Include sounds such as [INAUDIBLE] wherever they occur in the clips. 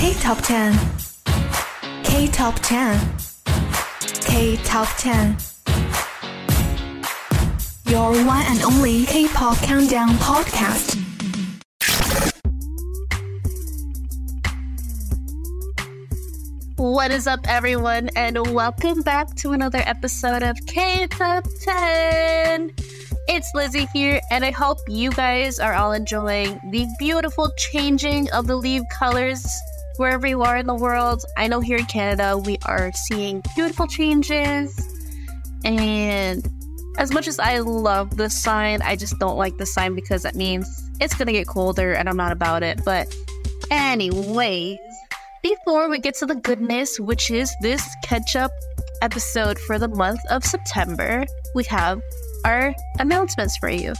K Top 10 K Top 10 K Top 10 Your one and only K-pop countdown podcast. What is up, everyone, and welcome back to another episode of K Top 10. It's Lizzie here, and I hope you guys are all enjoying the beautiful changing of the leaf colors wherever you are in the world. I know here in Canada, we are seeing beautiful changes, and as much as I love the sign, I just don't like the sign because that means it's gonna get colder, and I'm not about it. But, anyways, before we get to the goodness, which is this catch up episode for the month of September, we have our announcements for you.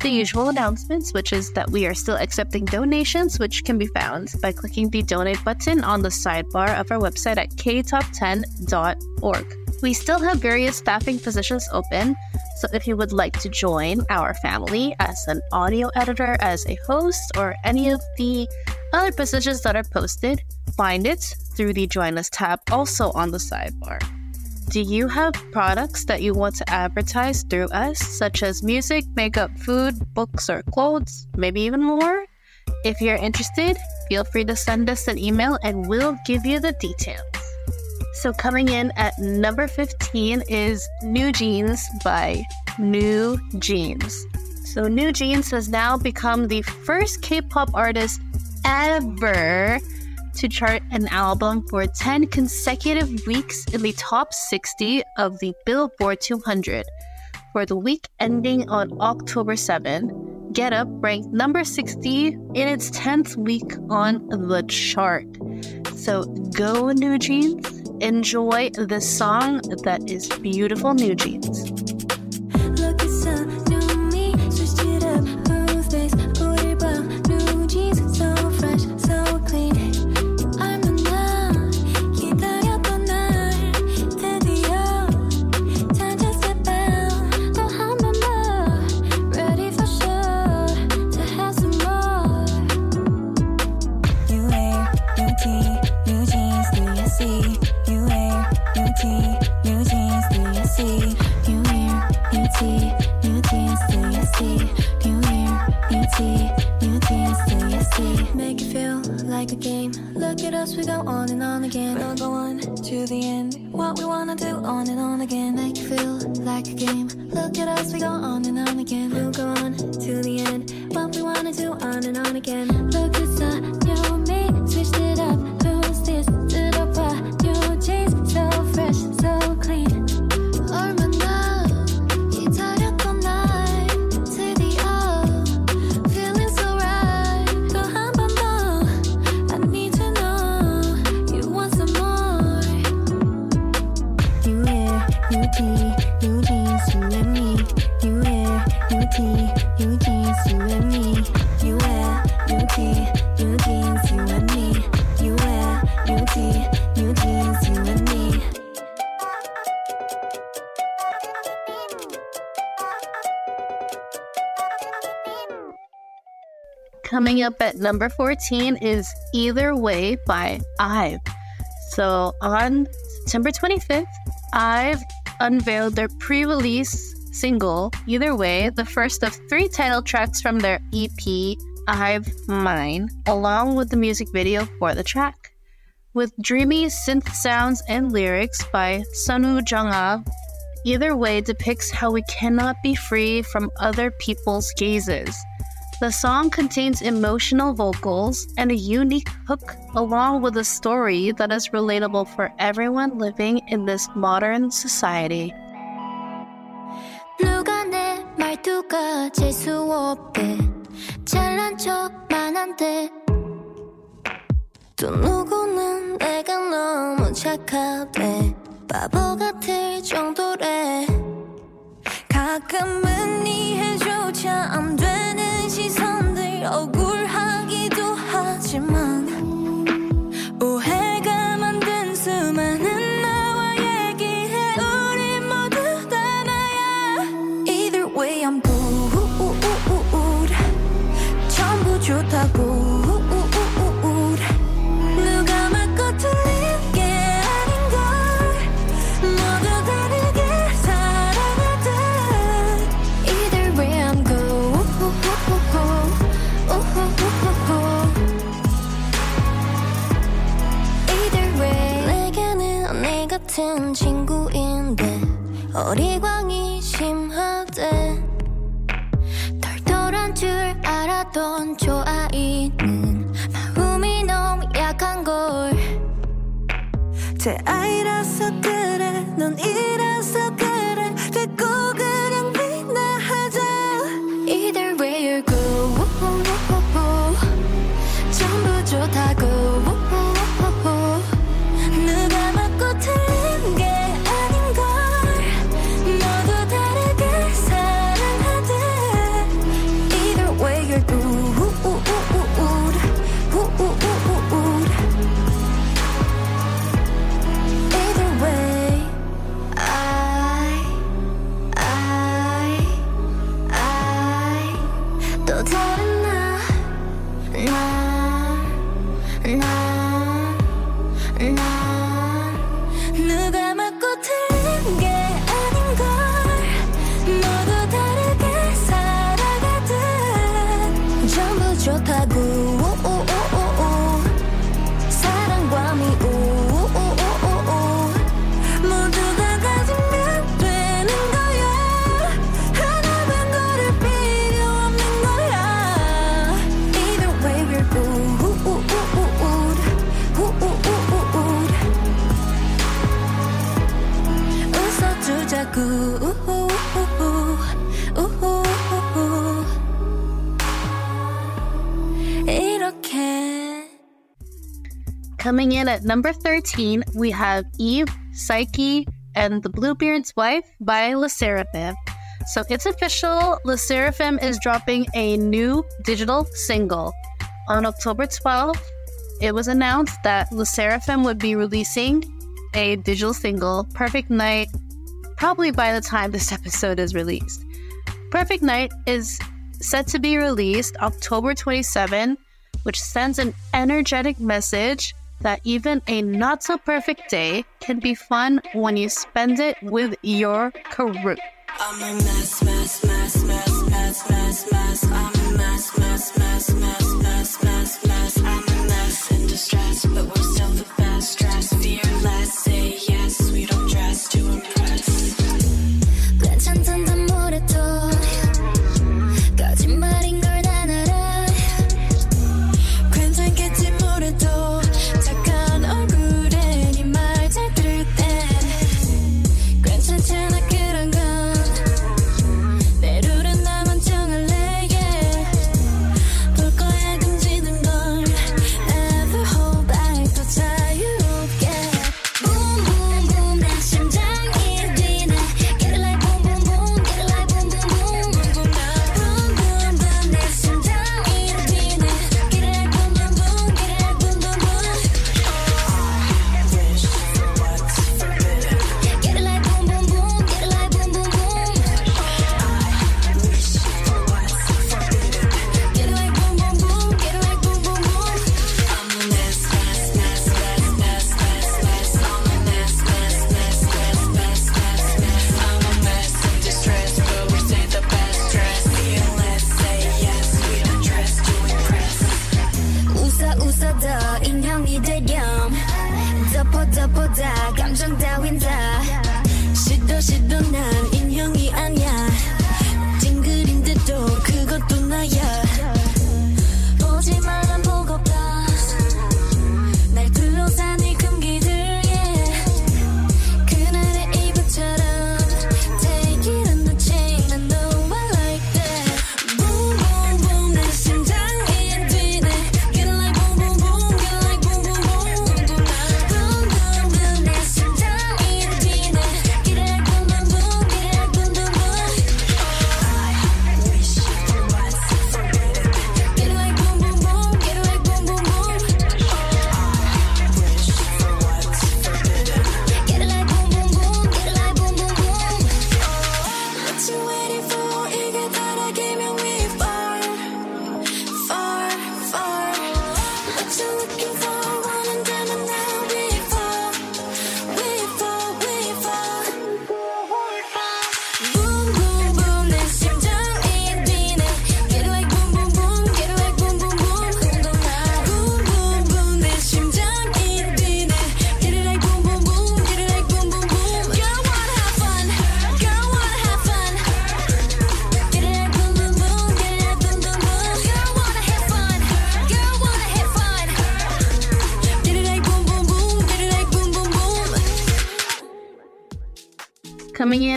The usual announcements, which is that we are still accepting donations, which can be found by clicking the donate button on the sidebar of our website at ktop10.org. We still have various staffing positions open, so if you would like to join our family as an audio editor, as a host, or any of the other positions that are posted, find it through the Join Us tab also on the sidebar. Do you have products that you want to advertise through us, such as music, makeup, food, books, or clothes, maybe even more? If you're interested, feel free to send us an email and we'll give you the details. So, coming in at number 15 is New Jeans by New Jeans. So, New Jeans has now become the first K pop artist ever to chart an album for 10 consecutive weeks in the top 60 of the Billboard 200. For the week ending on October 7, Get Up ranked number 60 in its 10th week on the chart. So go, New Jeans. Enjoy this song that is beautiful, New Jeans. Look, it's a new me, switched it up, new jeans, like a game. Look at us, we go on and on again. We'll go on to the end. What we wanna do, on and on again. Make you feel like a game. Look at us, we go on and on again. We'll go on to the end. What we wanna do, on and on again. Look, it's a new me. Switched it up. Who's this? Did up a new jeans, so fresh. Up at number 14 is Either Way by IVE. So on September 25th, IVE unveiled their pre release single, Either Way, the first of three title tracks from their EP, I've Mine, along with the music video for the track. With dreamy synth sounds and lyrics by Sunu Jung-ah, either way depicts how we cannot be free from other people's gazes. The song contains emotional vocals and a unique hook, along with a story that is relatable for everyone living in this modern society. 누가 내 말투가 재수 없대 잘난 척만 한대 또 누구는 내가 너무 착하대 바보 같을 정도래 가끔은 이해조차 안 되는 시선들 억울하기도 하지만 같은 친구인데 어리광이 심하대. 털털한 줄 알았던 저 아이는 마음이 너무 약한 걸. 제 아이라서 그래 넌 이라서 그래 Coming in at number 13, we have Eve, Psyche, and the Bluebeard's Wife by LE SSERAFIM. So it's official, LE SSERAFIM is dropping a new digital single. On October 12th, it was announced that LE SSERAFIM would be releasing a digital single, Perfect Night, probably by the time this [LAUGHS] episode is released. Perfect Night is set to be released October 27, which sends an energetic message that even a not so perfect day can be fun when you spend it with your crew. But we're still the best. Fearless, say yes. We don't dress to impress.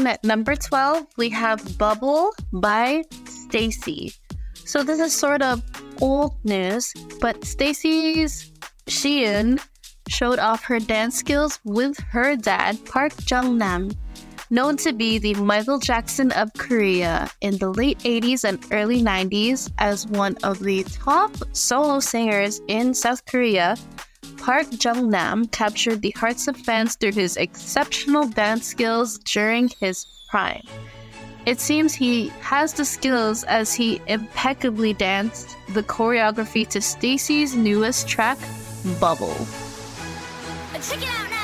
at number 12, we have Bubble by STAYC. So this is sort of old news, but STAYC's Sieun showed off her dance skills with her dad, Park Jung-nam, known to be the Michael Jackson of Korea in the late 80s and early 90s as one of the top solo singers in South Korea. Park Jung Nam captured the hearts of fans through his exceptional dance skills during his prime. It seems he has the skills as he impeccably danced the choreography to STAYC's newest track, Bubble. Check it out now!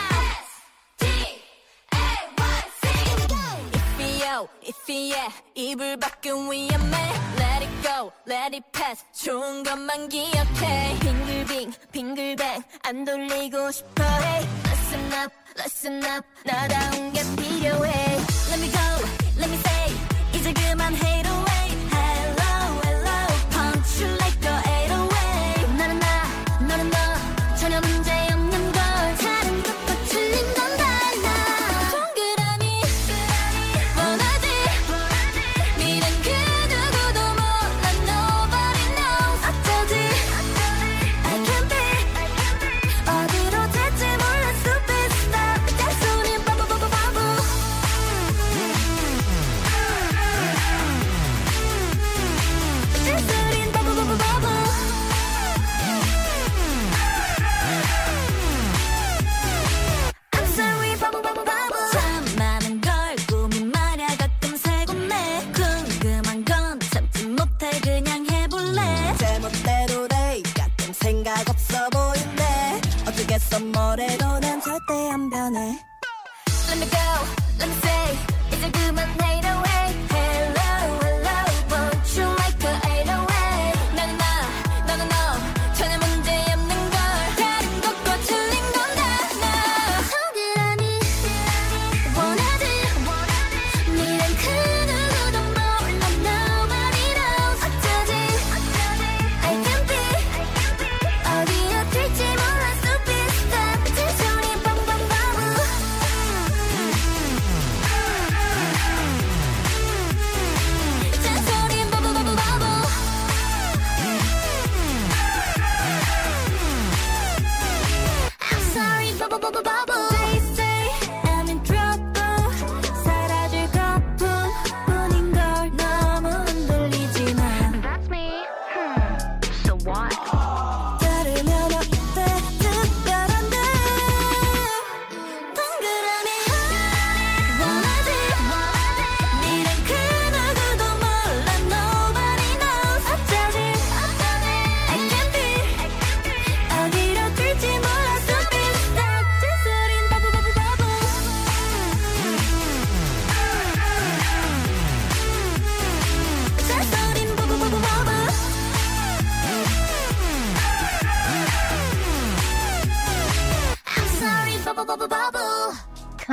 go let it pass 좋은 것만 기억해 빙글빙 빙글뱅 안 돌리고 싶어 hey listen up listen up 나다운 게 필요해 let me go let me say 이제 그만 hate away hello hello punch you like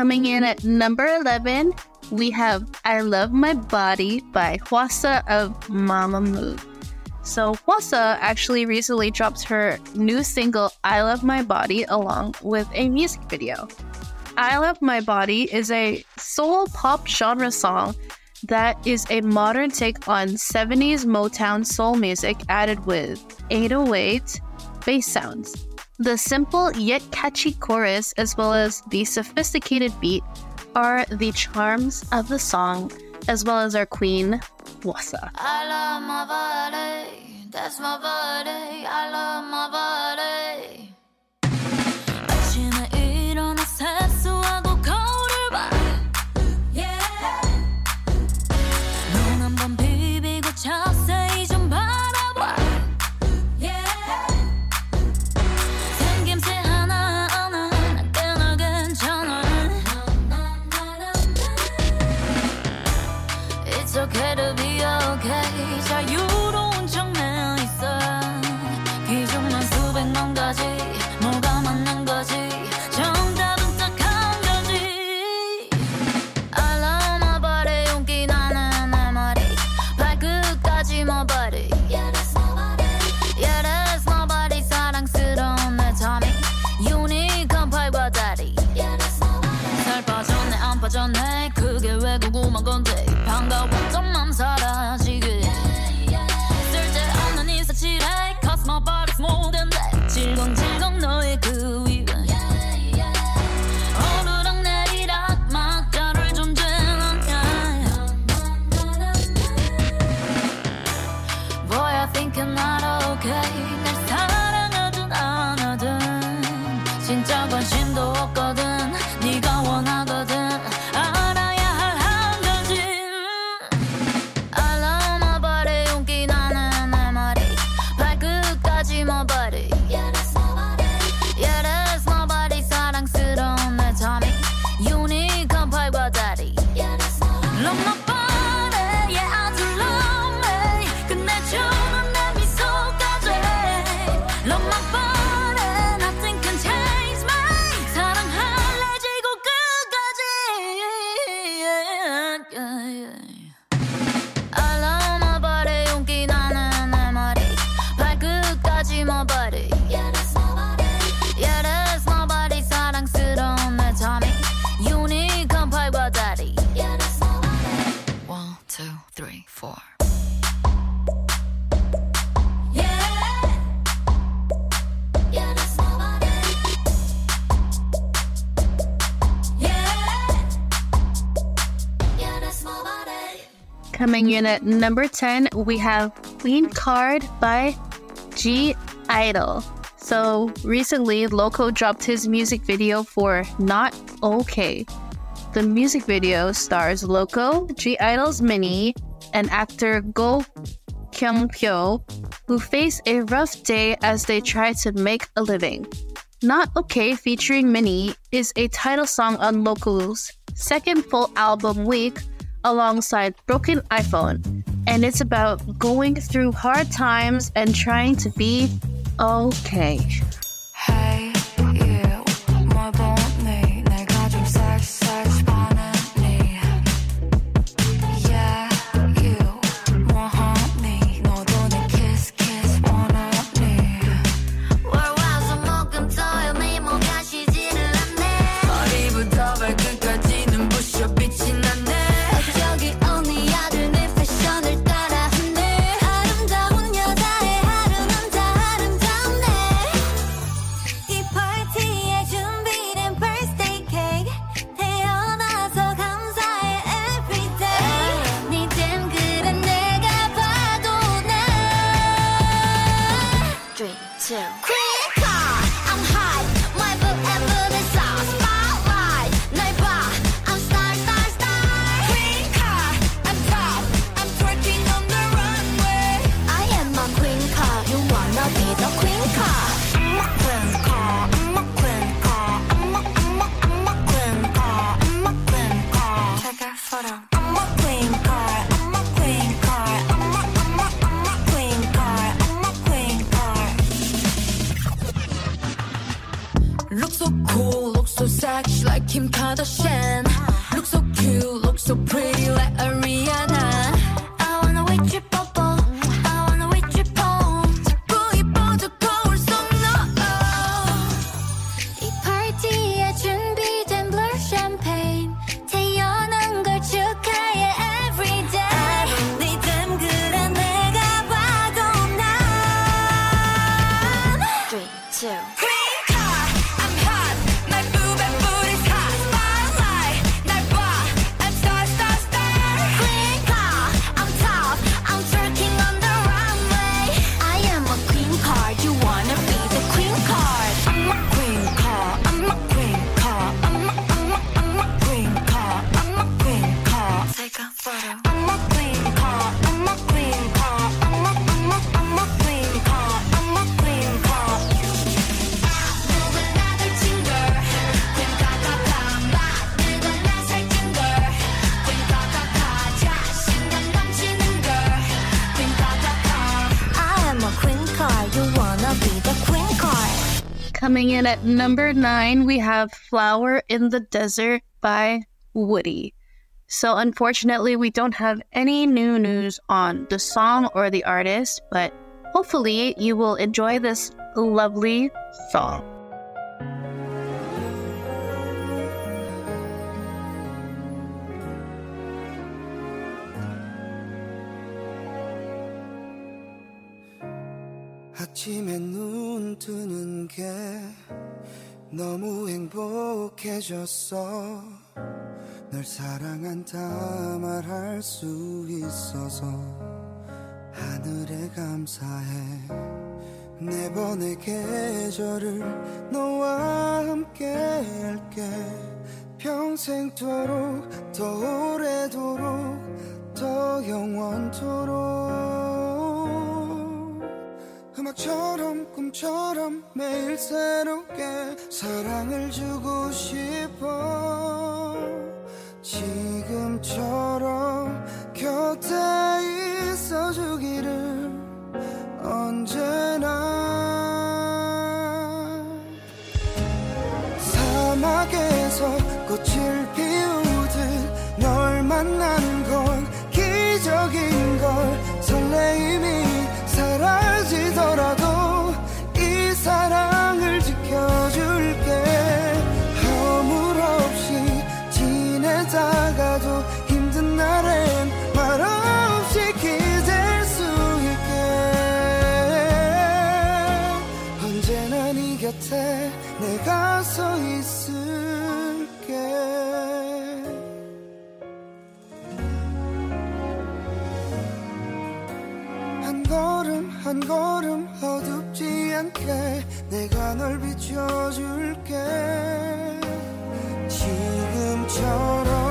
Coming in at number 11, we have I Love My Body by Hwasa of Mamamoo. So Hwasa actually recently dropped her new single I Love My Body along with a music video. I Love My Body is a soul pop genre song that is a modern take on 70s Motown soul music added with 808 bass sounds. The simple yet catchy chorus, as well as the sophisticated beat, are the charms of the song, as well as our queen, Hwasa. I love my body, that's my body, I love my body. unit number 10, we have Queen Card by G Idol. So recently, Loco dropped his music video for Not Okay. The music video stars Loco, G Idol's Minnie, and actor Go Kyung Pyo, who face a rough day as they try to make a living. Not Okay featuring Minnie is a title song on Loco's second full album week alongside Broken iPhone, and it's about going through hard times and trying to be okay. Hey. Coming in at number nine, we have Flower in the Desert by Woody. So, unfortunately, we don't have any new news on the song or the artist, but hopefully, you will enjoy this lovely song. 아침에 눈 뜨는 게 너무 행복해졌어. 널 사랑한다 말할 수 있어서 하늘에 감사해. 네 번의 계절을 너와 함께 할게. 평생토록 더 오래도록 더 영원토록. 음악처럼 꿈처럼 매일 새롭게 사랑을 주고 싶어. 지금처럼 곁에 있어주기를 언제나 사막에서 꽃을 피우듯 널 만난 한 걸음 어둡지 않게 내가 널 비춰줄게. 지금처럼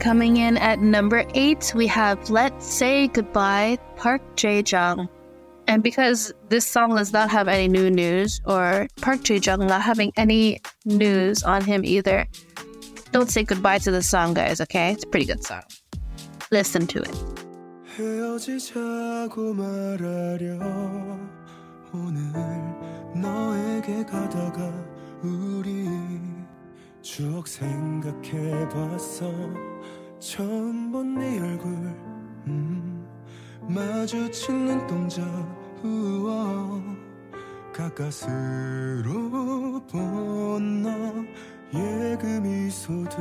Coming in at number eight, we have Let's Say Goodbye, Parc Jae Jung. And because this song does not have any new news, or Parc Jae Jung not having any news on him either, don't say goodbye to the song, guys, okay? It's a pretty good song. Listen to it. 헤어지자고 말하려 오늘 너에게 가다가 우리 추억 생각해봤어 처음 본 네 얼굴 음, 마주친 눈동자 우와 가까스로 본 너의 그 미소들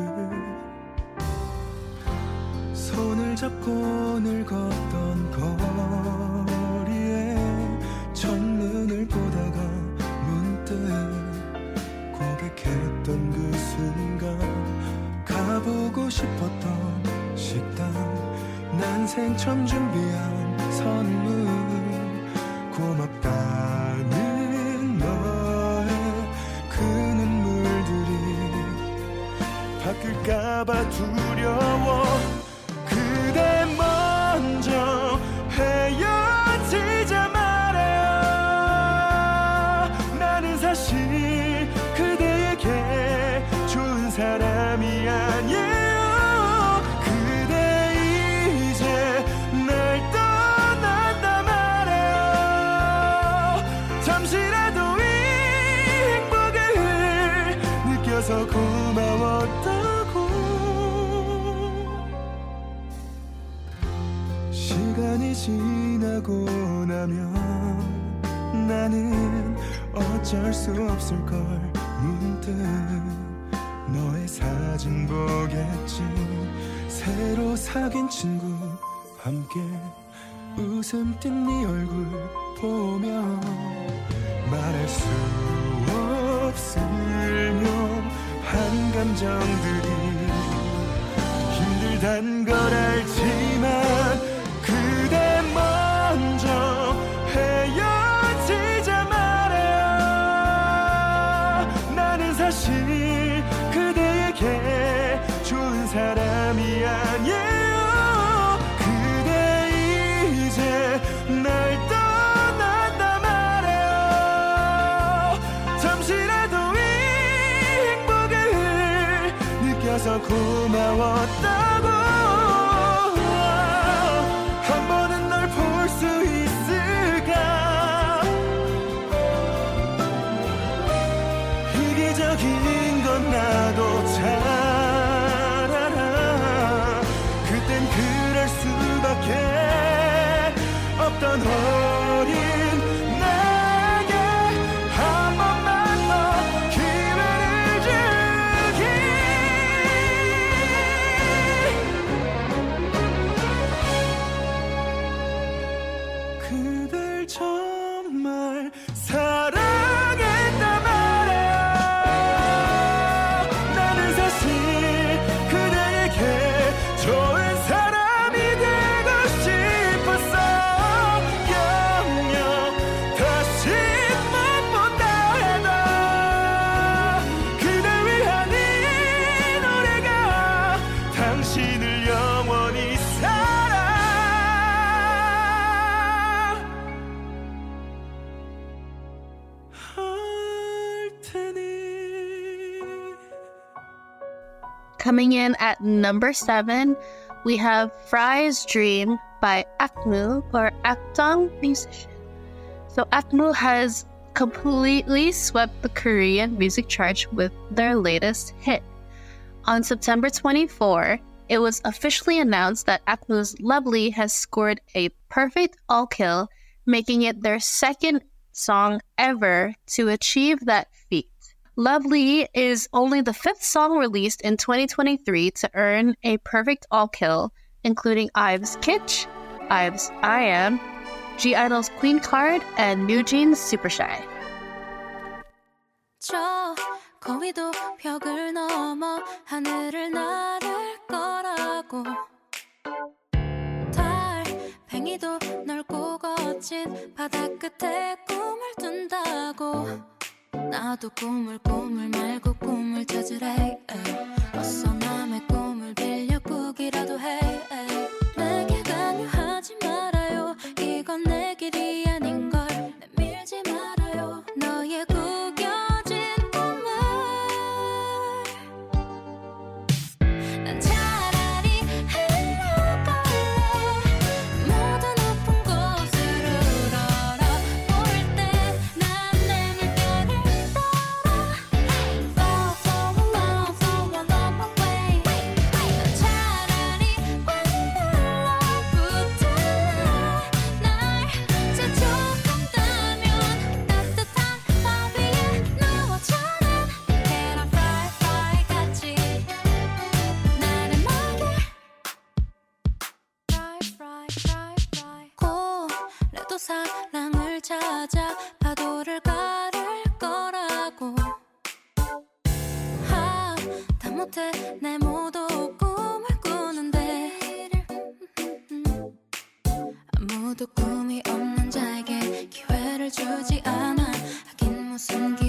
손을 잡고 늙었던 거리에 첫눈을 보다가 문득 고백했던 가보고 싶었던 식당. 난 생처음 준비한 선물. 고맙다는 너의 그 눈물들이 바뀔까봐 두려워. 그대 먼 지나고 나면 나는 어쩔 수 없을 걸. 문득 너의 사진 보겠지. 새로 사귄 친구 함께 웃음 띤 네 얼굴 보며 말할 수 없을 묘한 감정들이 힘들단 걸 알지 Coming in at number seven, we have Fry's Dream by Akmu or Akdong Musician. So Akmu has completely swept the Korean music chart with their latest hit. On September 24, it was officially announced that Akmu's Lovely has scored a perfect all kill, making it their second song ever to achieve that. Lovely is only the fifth song released in 2023 to earn a perfect all kill, including IVE's Kitsch, IVE's I Am, (G)I-DLE's Queen Card, and New Jeans Super Shy. 거위도 벽을 넘어 하늘을 거라고 넓고 거친 바다 끝에 꿈을 둔다고 나도 꿈을 꿈을 말고 꿈을 찾으래. 어서 남의 꿈을 빌려 꾸기라도 해 못해. 내 모두 꿈을 꾸는데. 아무도 꿈이 없는 자에게 기회를 주지 않아. 하긴 무슨 기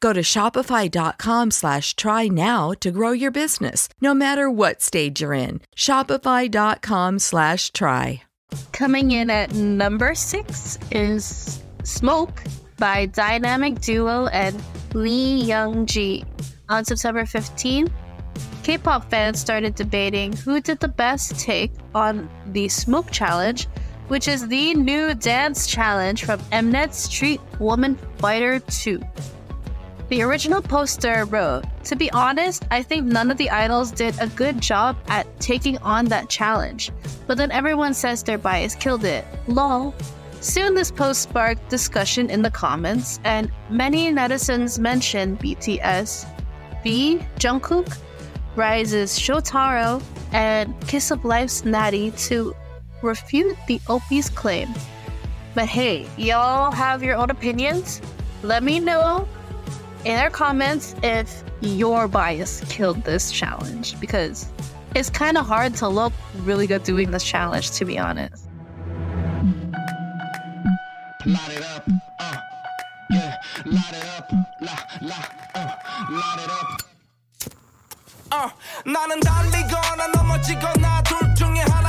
Go to shopify.com slash try now to grow your business, no matter what stage you're in. Shopify.com slash try. Coming in at number six is Smoke by dynamic duo and Lee Young Ji. On September 15th, K pop fans started debating who did the best take on the Smoke Challenge, which is the new dance challenge from Mnet's Street Woman Fighter 2. The original poster wrote, To be honest, I think none of the idols did a good job at taking on that challenge. But then everyone says their bias killed it. Lol. Soon this post sparked discussion in the comments, and many netizens mentioned BTS, V, Jungkook, RIIZE's Shotaro, and Kiss of Life's Natty to refute the OP's claim. But hey, y'all have your own opinions? Let me know in our comments if your bias killed this challenge because it's kind of hard to look really good doing this challenge, to be honest. Light it up, uh, yeah, light it up, la, la, uh, light it up. 어, 나는 달리거나 넘어지거나 둘 중에 하나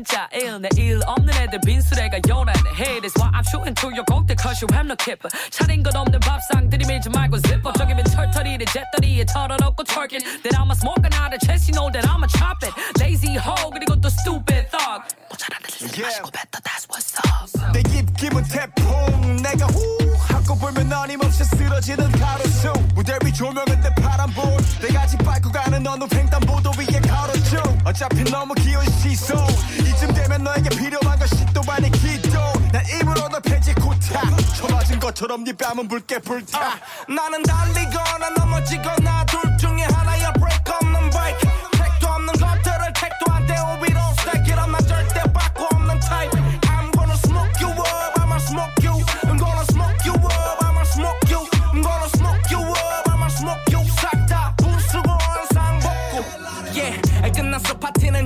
진짜 일 내일 없는 애들 빈수레가 요란해 Hey that's why I'm shooting to your 곡들 cause you have no keeper 차린 것 없는 밥상 들이밀지 말고 zipper 저기면 털털이를 잿더리에 털어놓고 twerking Then I'ma smoke another chest you know that I'ma chop it Lazy hoe 그리고 또 stupid thug 모자란 애들 쓰지 마시고 뱉어 that's what's up 내 입김은 태풍 내가 후 하고 불면 어림없이 쓰러지는 가로수 무대 위 조명은 내 파란불 내가 짓밟고 가는 어느 횡단보도 위에 걸어줘 어차피 너무 귀여운 시선 이쯤 되면 너에게 필요한 것이 또 아니 기도. 난 입으로 너 패지 고타. 쳐맞은 것처럼 네 뺨은 붉게 불타. 나는 달리거나 넘어지거나 둘 중에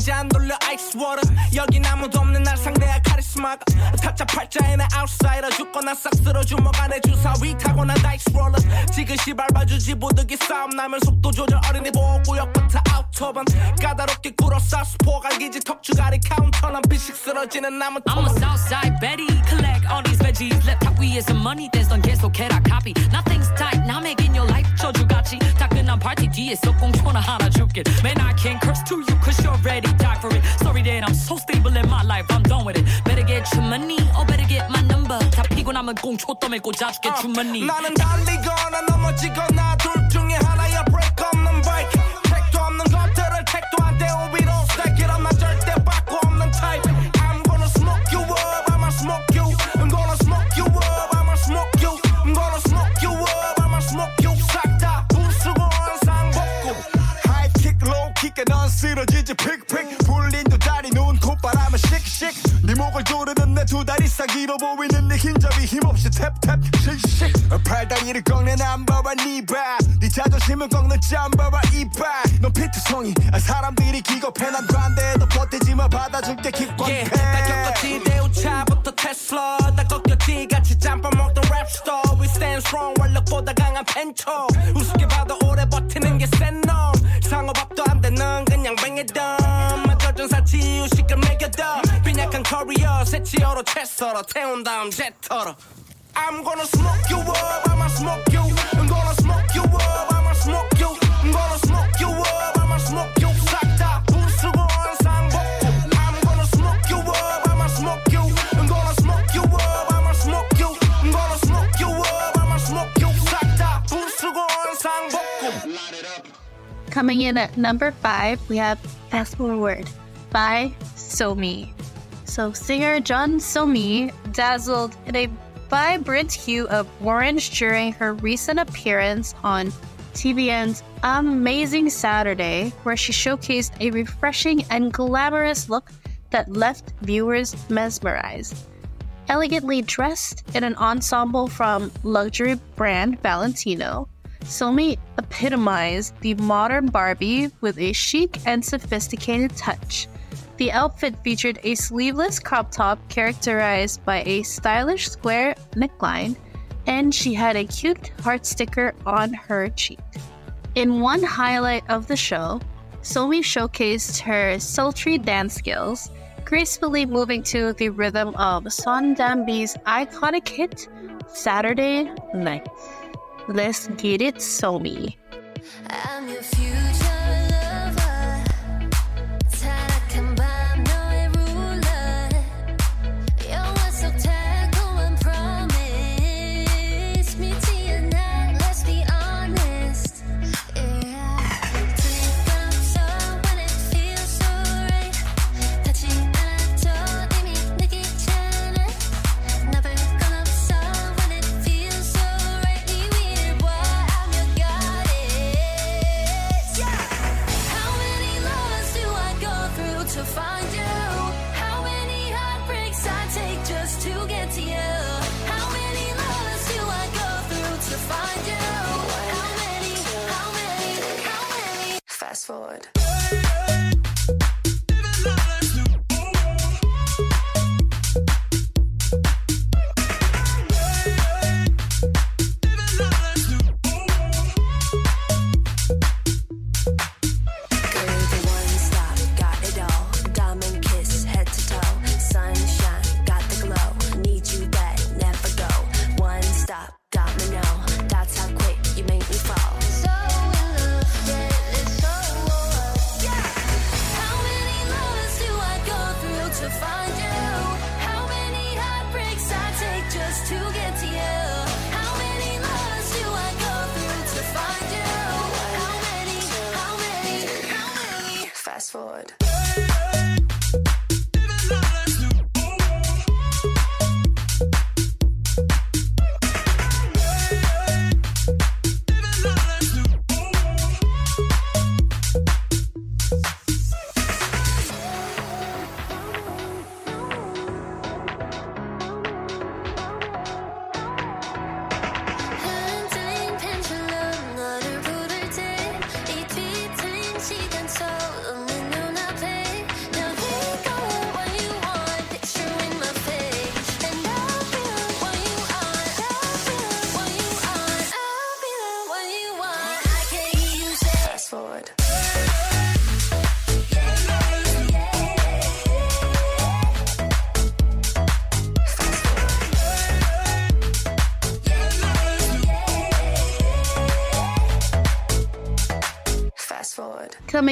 잔 돌려 ice water. 여긴 아무도 없는 날 상대할 카리스마가 타짜 팔자에 나 outsider. 죽거나 싹 쓸어 주먹 안에 주사위 타고 난 다이스 롤러 지그시 밟아주지 보드기 싸움 나면 속도 조절. 어린이 보호구역부터 아우터반 까다롭게 꿇어 사스포 갈기지. 턱주가리 카운터는 비식 쓰러지는 나무 I'm a Southside Betty, collect all these veggies. 랩탑 위에서 money dance. 넌 계속해라 copy. Nothing's tight, 남에겐 your life 저주같이 따끈한 파티 뒤에서 꽁초나 하나 줄게. Man, I can't curse to you cause you already died for it. Sorry that I'm so stable in my life, I'm done with it. Better get your money or better get my number. 다 피고 나면 꽁초 떠밀 꽂아줄게 주머니. 나는 달리거나 넘어지거나 둘 중에 하나야 break 없 쓰러지지 픽픽. 불린 두 다리 누운 콧바람은 씩씩. 네 목을 조르는 내 두 다리 사기로 보이는 네 흰접이 힘없이 탭탭. 씩씩. 팔다리를 꺾는 남바와 네바네 자존심을 꺾는 짬바와 이발 넌 피투성이 아, 사람들이 기겁해. 난 관대해도 버티지마. 받아줄게 기권패 Yeah, 나 겪었지. 대우차부터 테슬라 나 꺾였지. 같이 짬밥 먹던 랩스터 We stand strong. 완력보다 강한 펜처 우습게 봐도 오래 버티는 게센놈. 상호 새치어로 채 썰어 태운 다음 재 털어 I'm gonna smoke you up, I'ma smoke you. I'm gonna smoke you up, I'ma smoke you. I'm gonna smoke you up, I'ma smoke you. 싹다 부수고 한상복구. I'm gonna smoke you up, I'ma smoke you. I'm gonna smoke you up, I'ma smoke you. I'm gonna smoke you up, I'ma smoke you. 싹다 부수고 한상복구. Coming in at number five, we have Fast Forward by Somi. So, singer Jeon Somi dazzled in a vibrant hue of orange during her recent appearance on TVN's Amazing Saturday, where she showcased a refreshing and glamorous look that left viewers mesmerized. Elegantly dressed in an ensemble from luxury brand Valentino, Somi epitomized the modern Barbie with a chic and sophisticated touch. The outfit featured a sleeveless crop top characterized by a stylish square neckline, and she had a cute heart sticker on her cheek. In one highlight of the show, Somi showcased her sultry dance skills, gracefully moving to the rhythm of Son Dambi's iconic hit, Saturday Night. Let's get it, Somi.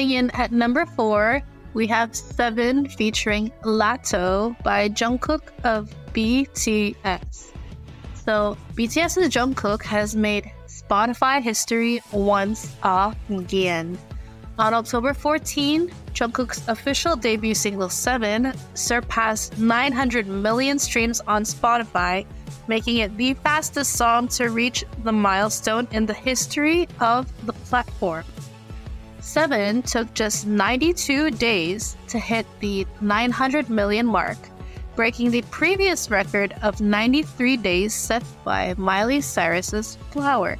Coming in at number four, we have Seven featuring Latto by Jungkook of BTS. So, BTS's Jungkook has made Spotify history once again. On October 14, Jungkook's official debut single 7 surpassed 900 million streams on Spotify, making it the fastest song to reach the milestone in the history of the platform. 7 took just 92 days to hit the 900 million mark, breaking the previous record of 93 days set by Miley Cyrus's Flower.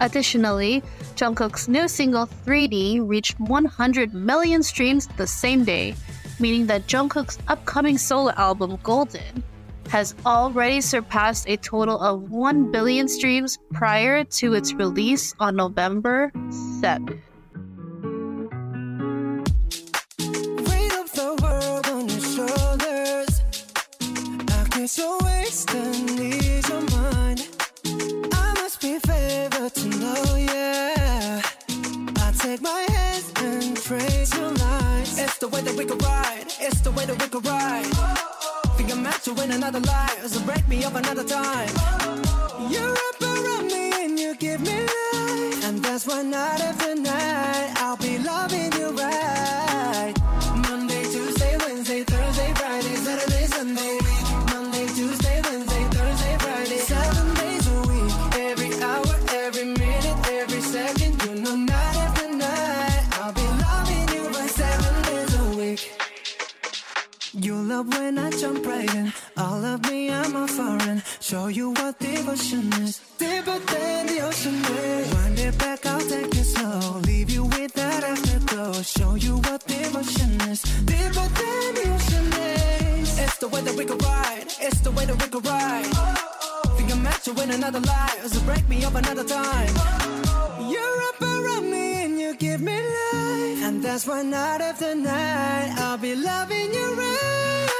Additionally, Jungkook's new single 3D reached 100 million streams the same day, meaning that Jungkook's upcoming solo album Golden has already surpassed a total of 1 billion streams prior to its release on November 7th. We could ride. It's the way that we could ride. Think I'm meant to win another life, so break me up another time. You wrap around me and you give me life, and that's why night after devotion is. Deeper than the ocean is. Wind it back, I'll take it slow. Leave you with that afterglow. Show you what devotion is. Deeper than the ocean is. It's the way that we could ride. It's the way that we could ride. Think I'm meant to win another life. So break me up another time. You're up around me and you give me life. And that's why night after night I'll be loving you right.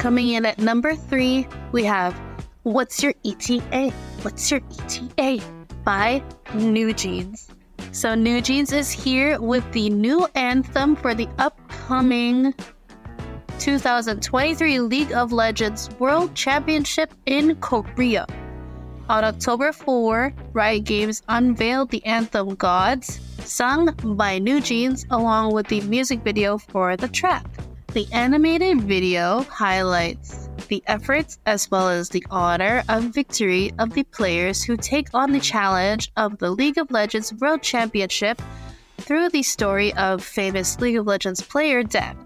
Coming in at number three, we have What's Your ETA? What's Your ETA? by New Jeans. So, New Jeans is here with the new anthem for the upcoming 2023 League of Legends World Championship in Korea. On October 4, Riot Games unveiled the anthem Gods, sung by New Jeans, along with the music video for the track. The animated video highlights the efforts as well as the honor of victory of the players who take on the challenge of the League of Legends World Championship through the story of famous League of Legends player Dan.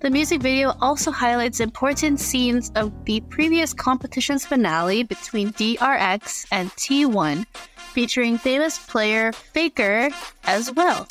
The music video also highlights important scenes of the previous competition's finale between DRX and T1, featuring famous player Faker as well.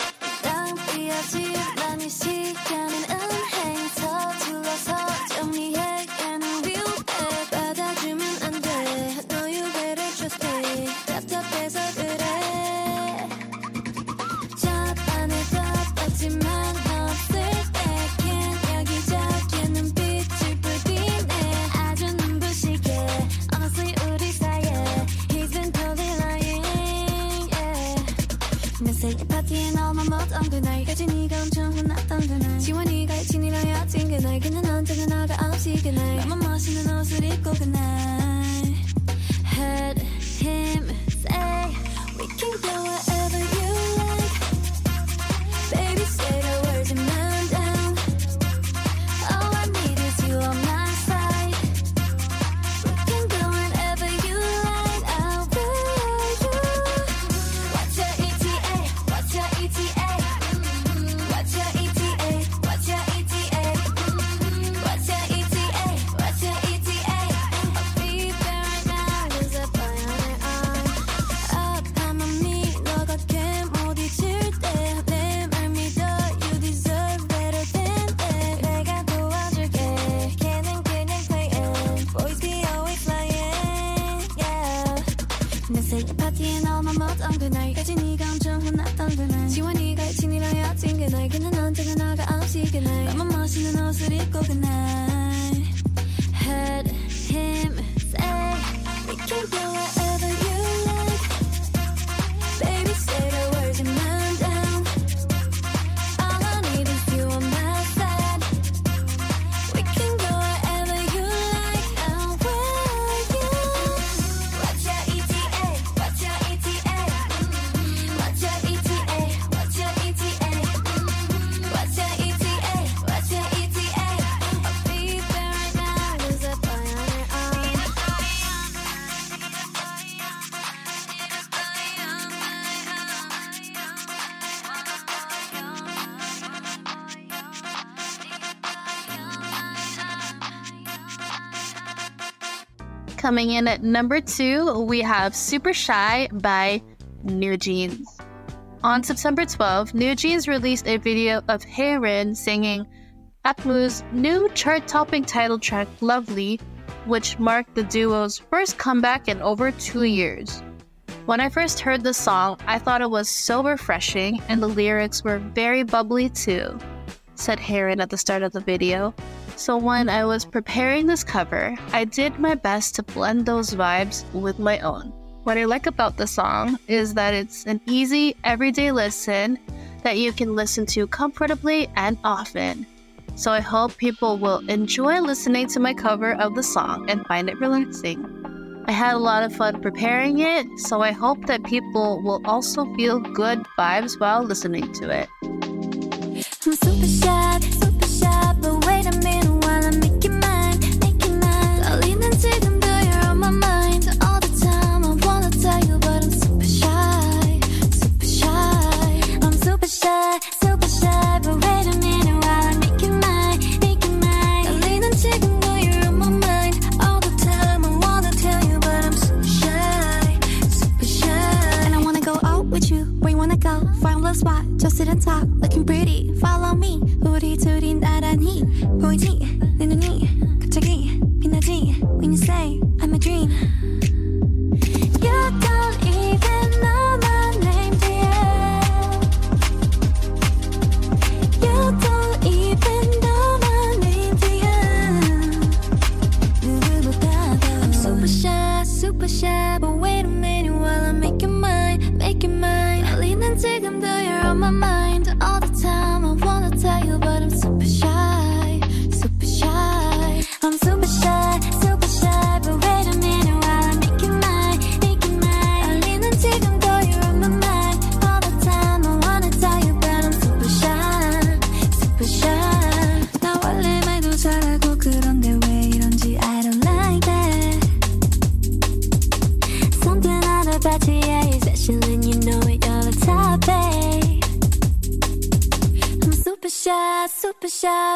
Coming in at number two, we have Super Shy by New Jeans. On September 12, New Jeans released a video of Haerin singing AKMU's new chart topping title track, Lovely, which marked the duo's first comeback in over two years. When I first heard the song, I thought it was so refreshing and the lyrics were very bubbly too, said Haerin at the start of the video. So when I was preparing this cover, I did my best to blend those vibes with my own. What I like about the song is that it's an easy, everyday listen that you can listen to comfortably and often. So I hope people will enjoy listening to my cover of the song and find it relaxing. I had a lot of fun preparing it, so I hope that people will also feel good vibes while listening to it. a little spot, just sit and talk, looking pretty. Follow me. 우리 둘이 나란히 보이지? 내 눈이 갑자기 빛나지? When you say I'm a dream.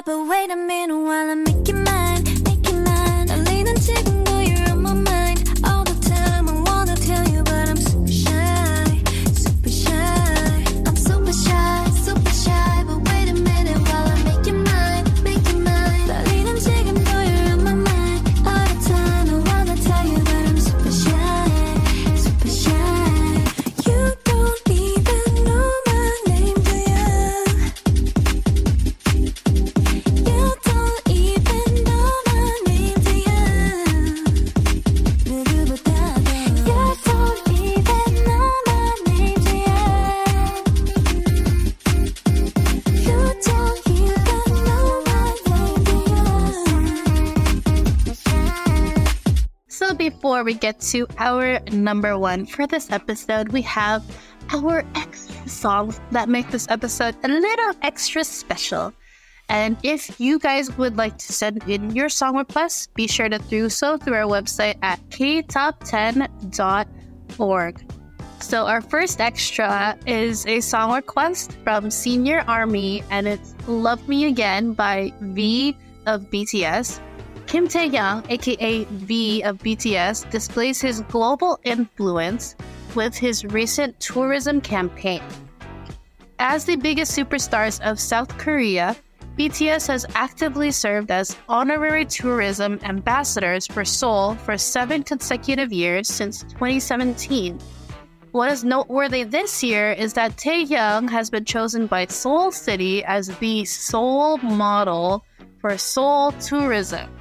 But wait a minute while I make before we get to our number one for this episode, we have our extra songs that make this episode a little extra special. And if you guys would like to send in your song requests, be sure to do so through our website at ktop10.org. So our first extra is a song request from Senior Army, and it's "Love Me Again" by V of BTS. Kim Tae-hyung, aka V of BTS, displays his global influence with his recent tourism campaign. As the biggest superstars of South Korea, BTS has actively served as honorary tourism ambassadors for Seoul for seven consecutive years since 2017. What is noteworthy this year is that Taehyung has been chosen by Seoul City as the Seoul model for Seoul tourism.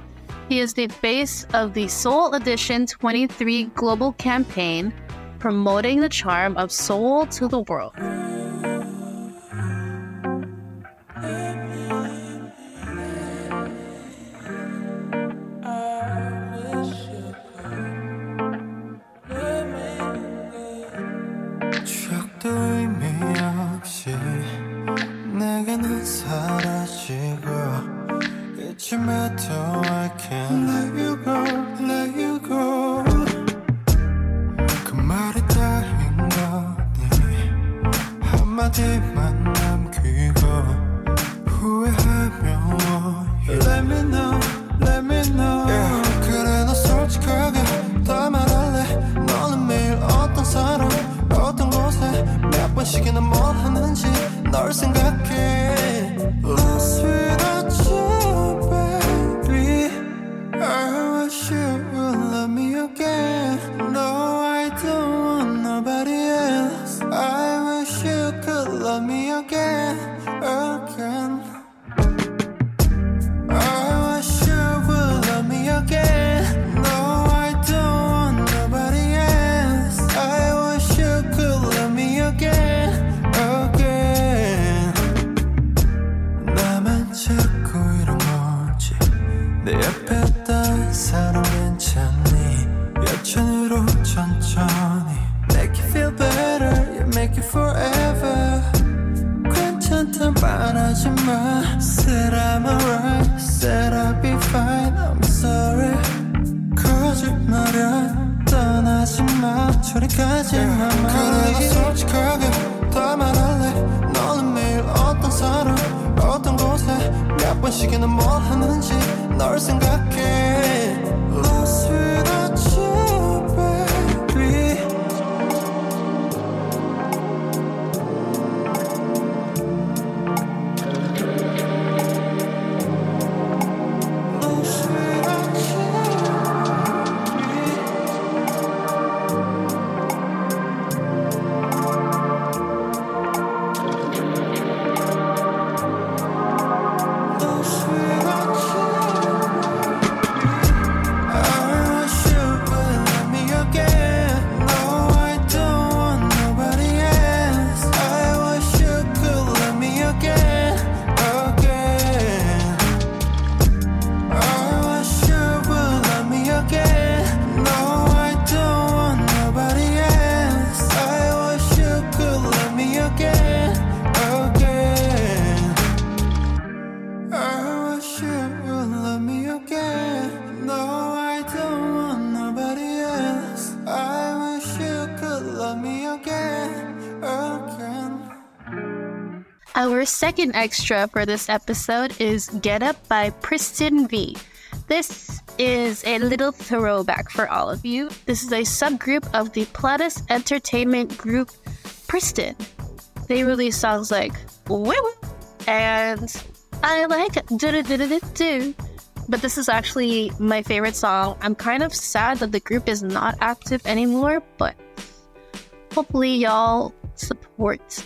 He is the face of the Seoul Edition 23 global campaign promoting the charm of Seoul to the world. Second extra for this episode is Get Up by Pristin V. This is a little throwback for all of you. This is a subgroup of the Pledis Entertainment group Pristin. They release songs like Woo and I like do do do do but this is actually my favorite song. I'm kind of sad that the group is not active anymore, but hopefully y'all support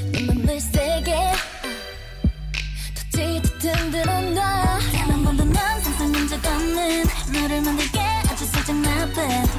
흔들어 놔단한 번도 난 상상 문제가 없는 너를 만들게 아주 살짝 나쁜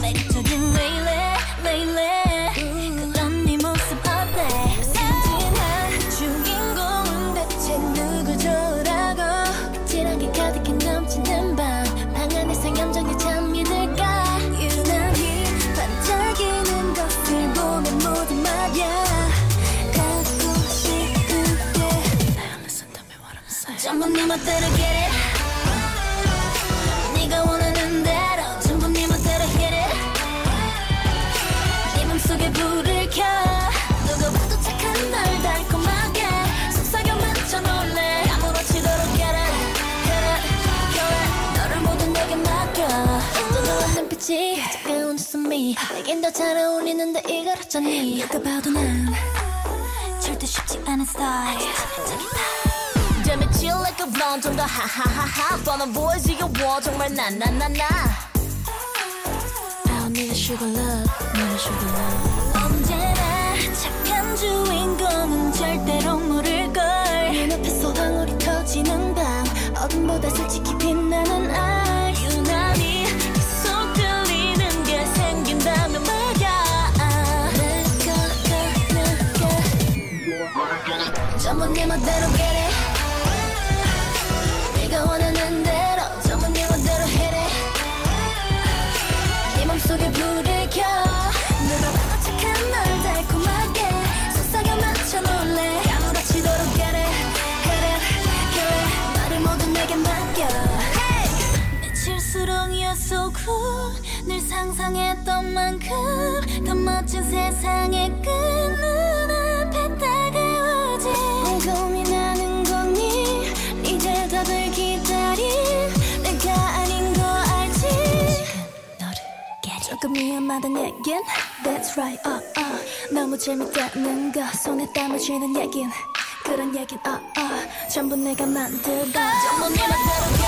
Jump on me like that.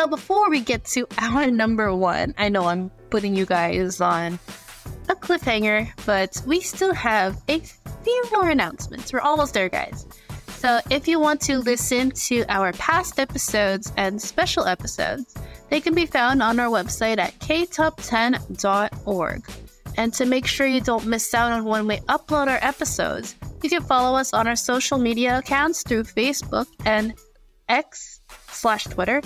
Now, before we get to our number one, I know I'm putting you guys on a cliffhanger, but we still have a few more announcements. We're almost there, guys. So, if you want to listen to our past episodes and special episodes, they can be found on our website at ktop10.org. And to make sure you don't miss out on when we upload our episodes, you can follow us on our social media accounts through Facebook and X slash Twitter.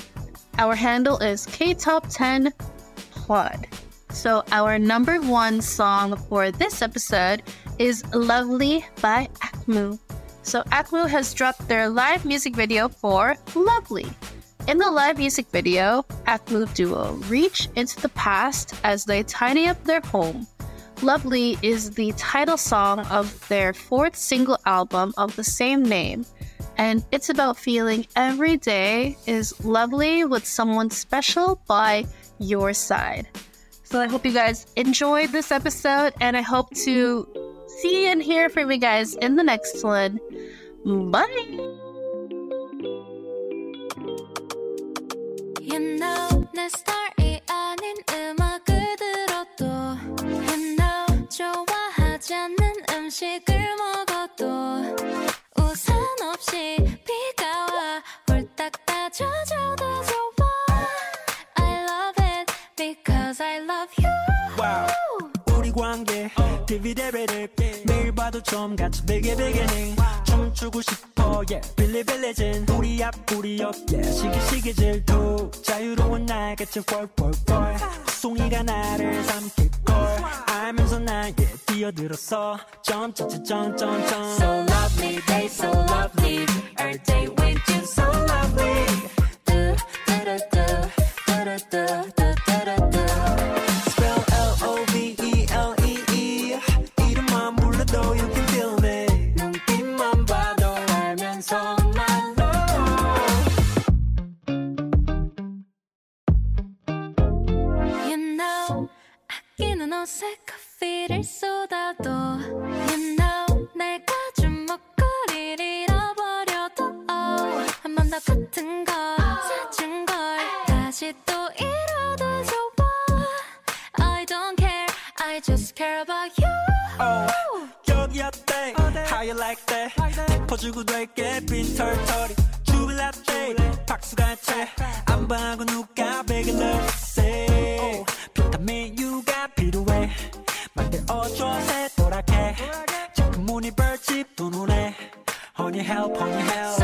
Our handle is ktop10pod. So our number one song for this episode is Lovely by AKMU. So AKMU has dropped their live music video for Lovely. In the live music video, AKMU duo reach into the past as they tidy up their home. Lovely is the title song of their fourth single album of the same name, and it's about feeling every day is lovely with someone special by your side. So I hope you guys enjoyed this episode, and I hope to see and hear from you guys in the next one. Bye! You know 내 스타일이 아닌 음악을 들어도 You know 좋아하지 않는 음식을 먹어도 우산 없이 비가 와. 홀딱 따져줘도 좋아 I love it because I love you. 와우 우리 관계 디비데베를 매일 봐도 좀 같이 베개 베개ning. 춤추고 싶어 yeah. 빌리빌리진 우리 앞 우리 옆 yeah. 시기시기 질투. 자유로운 날 같이 뻘뻘뻘 송이가 나를 삼킬걸. 알면서 나에게 뛰어들었어 점점점점점점. So lovely day so lovely. Every day with you so lovely. 뚜뚜루뚜. 옷에 커피를 쏟아도 You know 내가 준 목걸이를 잃어버려도 oh, 한번 더 같은 걸 사준 걸 다시 또 잃어도 좋아. I don't care I just care about you. Oh, 여기 어때? How you like that? 퍼주고 될게 빈 털털이. 주빌라떼 박수가 채안 봐고 누가 베개를 your help, on your help.